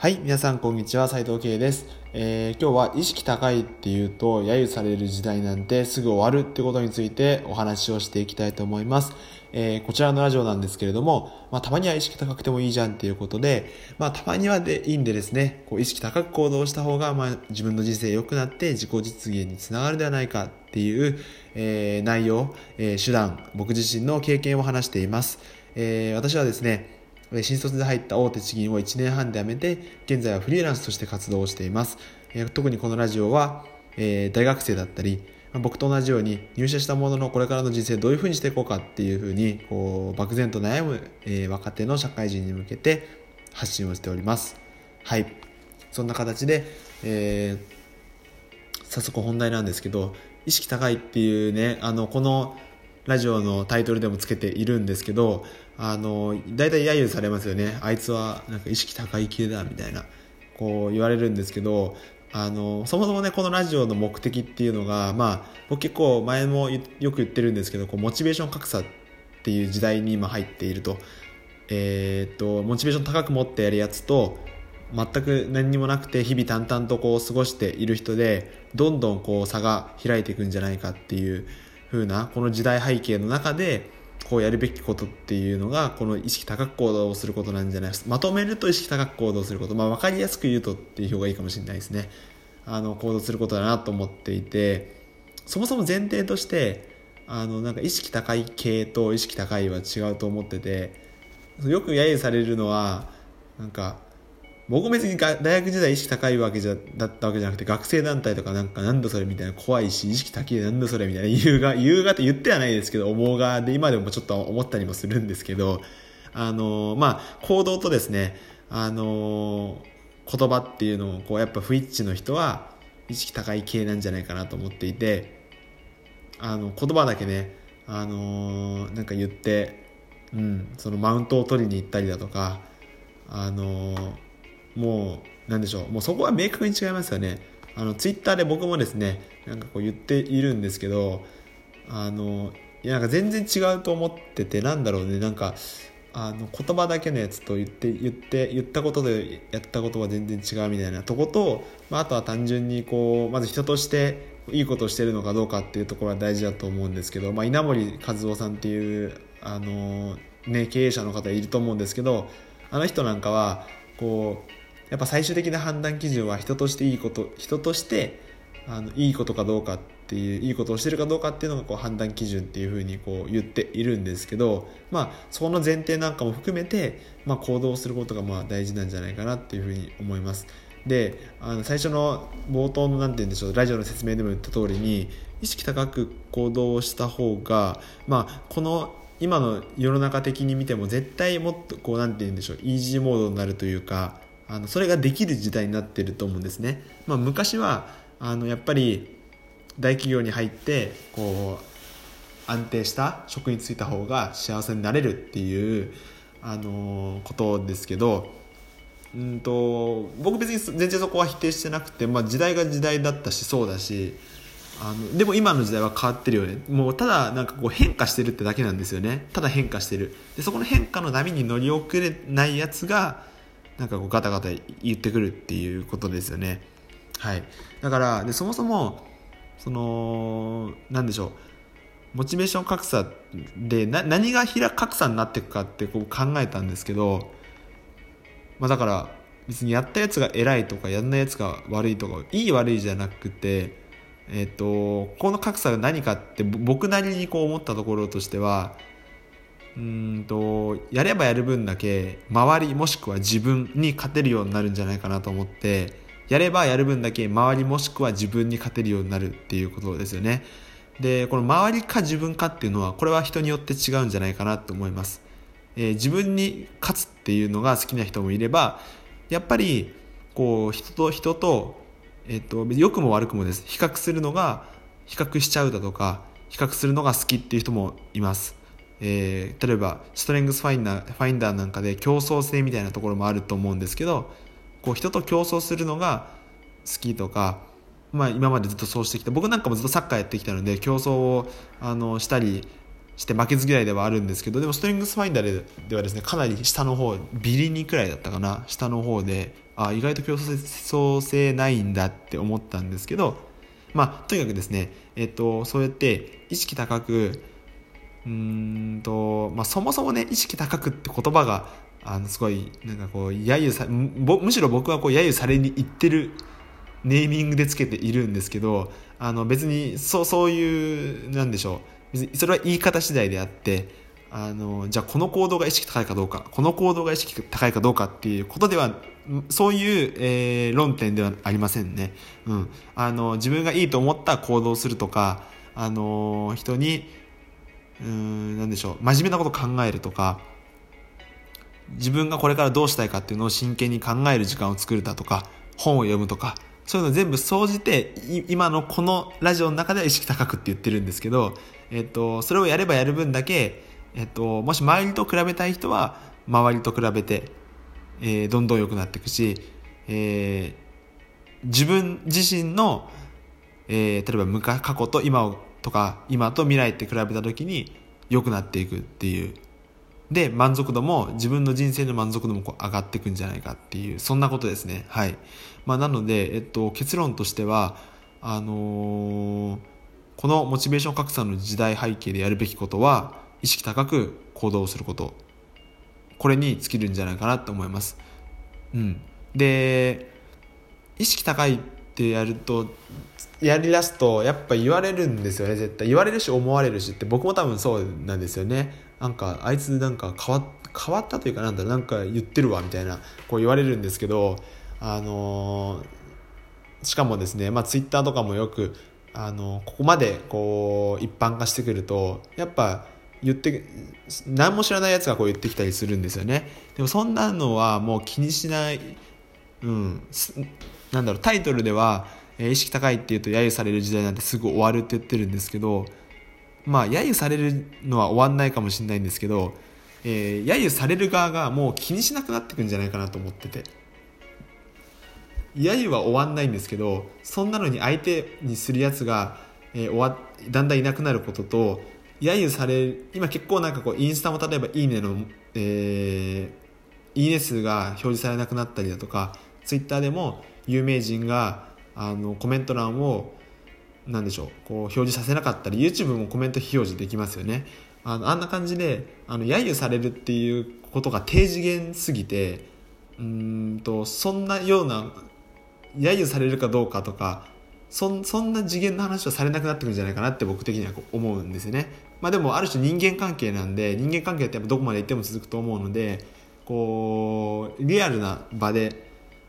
はい、皆さんこんにちは、斉藤慶です。えー、今日は意識高いっていうと、揶揄される時代なんてすぐ終わるってことについてお話をしていきたいと思います。えー、こちらのラジオなんですけれども、まあ、たまには意識高くてもいいじゃんっていうことで、まあ、たまにはでいいんでですね、こう意識高く行動した方が、まあ、自分の人生良くなって自己実現につながるではないかっていう、えー、内容、えー、手段、僕自身の経験を話しています。えー、私はですね、新卒で入った大手地銀を1年半で辞めて、現在はフリーランスとして活動をしています。特にこのラジオは、え大学生だったり、僕と同じように入社したもののこれからの人生どういうふうにしていこうかっていうふうにこう漠然と悩む、え若手の社会人に向けて発信をしております。はい。そんな形で、えー、早速本題なんですけど、意識高いっていうね、あの、このラジオのタイトルでもつけているんですけど、あの、大体揶揄されますよね。あいつはなんか意識高い系だ、みたいな、こう言われるんですけど、あの、そもそもね、このラジオの目的っていうのが、まあ、僕結構前もよく言ってるんですけど、こう、モチベーション格差っていう時代に今入っていると。えー、っと、モチベーション高く持ってやるやつと、全く何にもなくて日々淡々とこう過ごしている人でどんどんこう差が開いていくんじゃないかっていう風なこの時代背景の中でこうやるべきことっていうのがこの意識高く行動をすることなんじゃないですまとめると意識高く行動すること。まあ分かりやすく言うとっていう表がいいかもしれないですね。あの行動することだなと思っていてそもそも前提としてあのなんか意識高い系と意識高いは違うと思っててよく揶揄されるのはなんか僕も別に大学時代意識高いわけじゃだったわけじゃなくて学生団体とかなんかなんだそれみたいな怖いし意識高いなんだそれみたいな言うが 言うがって言ってはないですけど思うがで今でもちょっと思ったりもするんですけどあのまあ行動とですねあの言葉っていうのをこうやっぱ不一致の人は意識高い系なんじゃないかなと思っていてあの言葉だけねあのなんか言ってうんそのマウントを取りに行ったりだとかあのもうなんでしょう。もうそこは明確に違いますよね。あのツイッターで僕もですねなんかこう言っているんですけどあのいやなんか全然違うと思っててなんだろうね。なんかあの言葉だけのやつと言って言って言ったことでやったことは全然違うみたいなとこと、まあ、あとは単純にこうまず人としていいことをしてるのかどうかっていうところは大事だと思うんですけど、まあ、稲森和夫さんっていうあの、ね、経営者の方いると思うんですけどあの人なんかはこうやっぱ最終的な判断基準は人としていいこと人としてあのいいことかどうかっていういいことをしてるかどうかっていうのがこう判断基準っていうふうにこう言っているんですけど、まあ、その前提なんかも含めて、まあ、行動することがまあ大事なんじゃないかなっていうふうに思います。であの最初の冒頭の何て言うんでしょうラジオの説明でも言った通りに意識高く行動した方が、まあ、この今の世の中的に見ても絶対もっとこう何て言うんでしょうイージーモードになるというかあのそれができる時代になってると思うんですね。まあ、昔はあのやっぱり大企業に入ってこう安定した職に就いた方が幸せになれるっていうあのことですけどうんと僕別に全然そこは否定してなくて、まあ、時代が時代だったしそうだしあのでも今の時代は変わってるよね。もうただなんかこう変化してるってだけなんですよね。ただ変化してる。でそこの変化の波に乗り遅れないやつがなんかこうガタガタ言ってくるっていうことですよね。はい。だから、でそもそも、その、なんでしょう。モチベーション格差で何が格差になっていくかってこう考えたんですけど、まあだから別にやったやつが偉いとかやんないやつが悪いとかいい悪いじゃなくて、えっ、ー、とこの格差が何かって僕なりにこう思ったところとしてはうんとやればやる分だけ周りもしくは自分に勝てるようになるんじゃないかなと思ってやればやる分だけ周りもしくは自分に勝てるようになるっていうことですよね。でこの周りか自分かっていうのはこれは人によって違うんじゃないかなと思います、えー、自分に勝つっていうのが好きな人もいればやっぱりこう人と人と,、えー、と良くも悪くもです。比較するのが比較しちゃうだとか比較するのが好きっていう人もいます。えー、例えばストレングスファインダーファインダーなんかで競争性みたいなところもあると思うんですけどこう人と競争するのが好きとか、まあ、今までずっとそうしてきた。僕なんかもずっとサッカーやってきたので競争をあのしたりして負けず嫌いではあるんですけどでもストレングスファインダーではですねかなり下の方ビリにくらいだったかな。下の方であ意外と競争性ないんだって思ったんですけどまあとにかくですねえっとそうやって意識高くうんと、まあ、そもそもね意識高くって言葉があのすごいなんかこう揶揄さむしろ僕はこう揶揄されにいってるネーミングでつけているんですけどあの別にそうそういうなんでしょう。別にそれは言い方次第であってあのじゃあこの行動が意識高いかどうかこの行動が意識高いかどうかっていうことではそういう、えー、論点ではありませんね、うん、あの自分がいいと思った行動をするとかあの人にうんなんでしょう。真面目なこと考えるとか自分がこれからどうしたいかっていうのを真剣に考える時間を作るだとか本を読むとかそういうの全部総じて今のこのラジオの中では意識高くって言ってるんですけど、えっと、それをやればやる分だけ、えっと、もし周りと比べたい人は周りと比べて、えー、どんどん良くなっていくし、えー、自分自身の、えー、例えば昔過去と今をとか今と未来って比べた時に良くなっていくっていう。で満足度も自分の人生の満足度もこう上がっていくんじゃないかっていう。そんなことですね。はい、まあ、なので、えっと、結論としてはあのー、このモチベーション格差の時代背景でやるべきことは意識高く行動すること。これに尽きるんじゃないかなと思います。うん。で意識高いってやるとやりだすとやっぱ言われるんですよね絶対。言われるし思われるしって僕も多分そうなんですよね。なんかあいつなんか変わ変わったというかなんだなんか言ってるわみたいなこう言われるんですけどあのー、しかもですねまあツイッターとかもよくあのここまでこう一般化してくるとやっぱ言って何も知らないやつがこう言ってきたりするんですよね。でもそんなのはもう気にしないうんなんだろうタイトルではえ意識高いっていうと揶揄される時代なんてすぐ終わるって言ってるんですけどまあ揶揄されるのは終わんないかもしれないんですけど、えー、揶揄される側がもう気にしなくなってくんじゃないかなと思ってて。揶揄は終わんないんですけどそんなのに相手にするやつが、えー、終わだんだんいなくなることと揶揄される今結構なんかこうインスタも例えば「いいねの」えー、いいね数が表示されなくなったりだとかツイッターでも有名人があのコメント欄を何でしょうこう表示させなかったり YouTube もコメント非表示できますよね。あのあんな感じであの揶揄されるっていうことが低次元すぎてうんとそんなような揶揄されるかどうかとかそそんな次元の話はされなくなってくるんじゃないかなって僕的には思うんですよね、まあ、でもある種人間関係なんで人間関係ってやっぱどこまで行っても続くと思うのでこうリアルな場で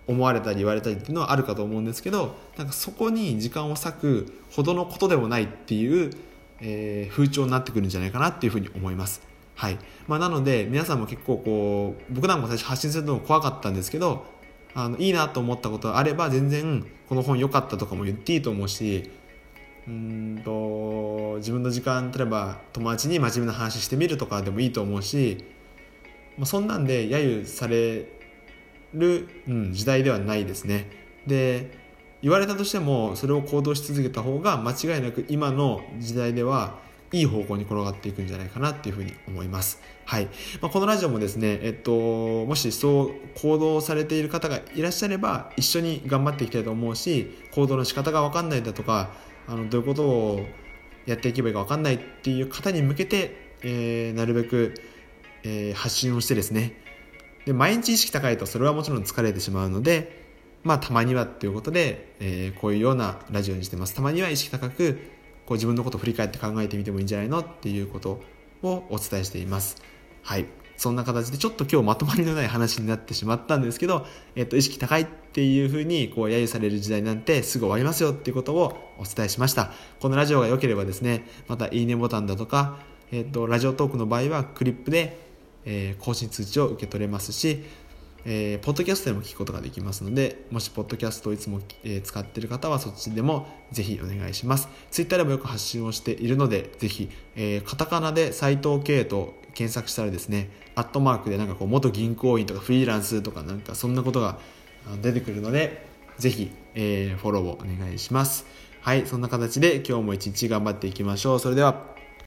思われたり言われたりっていうのはあるかと思うんですけどなんかそこに時間を割くほどのことでもないっていう、えー、風潮になってくるんじゃないかなっていうふうに思います。はいまあ、なので皆さんも結構こう僕なんか最初発信するのも怖かったんですけどあのいいなと思ったことがあれば全然この本良かったとかも言っていいと思うしうんと自分の時間例えば友達に真面目な話してみるとかでもいいと思うし、まあ、そんなんで揶揄される、うん、時代ではないですねで言われたとしてもそれを行動し続けた方が間違いなく今の時代ではいい方向に転がっていくんじゃないかなっていうふうに思います。はい。まあ、このラジオもですね、えっと、もしそう行動されている方がいらっしゃれば、一緒に頑張っていきたいと思うし、行動の仕方がわかんないだとか、あの、どういうことをやっていけばいいかわかんないっていう方に向けて、えー、なるべく、えー、発信をしてですね、で毎日意識高いとそれはもちろん疲れてしまうのでまあたまにはっていうことで、えー、こういうようなラジオにしてます。たまには意識高くこう自分のことを振り返って考えてみてもいいんじゃないのっていうことをお伝えしています。はい。そんな形でちょっと今日まとまりのない話になってしまったんですけど、えっと、意識高いっていうふうにこう揶揄される時代なんてすぐ終わりますよっていうことをお伝えしました。このラジオが良ければですねまたいいねボタンだとか、えっと、ラジオトークの場合はクリップでえー、更新通知を受け取れますし、えー、ポッドキャストでも聞くことができますので、もしポッドキャストをいつも、えー、使っている方はそっちでもぜひお願いします。ツイッターでもよく発信をしているので、ぜひ、えー、カタカナで斎藤圭と検索したらですね、アットマークでなんかこう元銀行員とかフリーランスとかなんかそんなことが出てくるので、ぜひ、えー、フォローをお願いします。はい、そんな形で今日も一日頑張っていきましょう。それでは。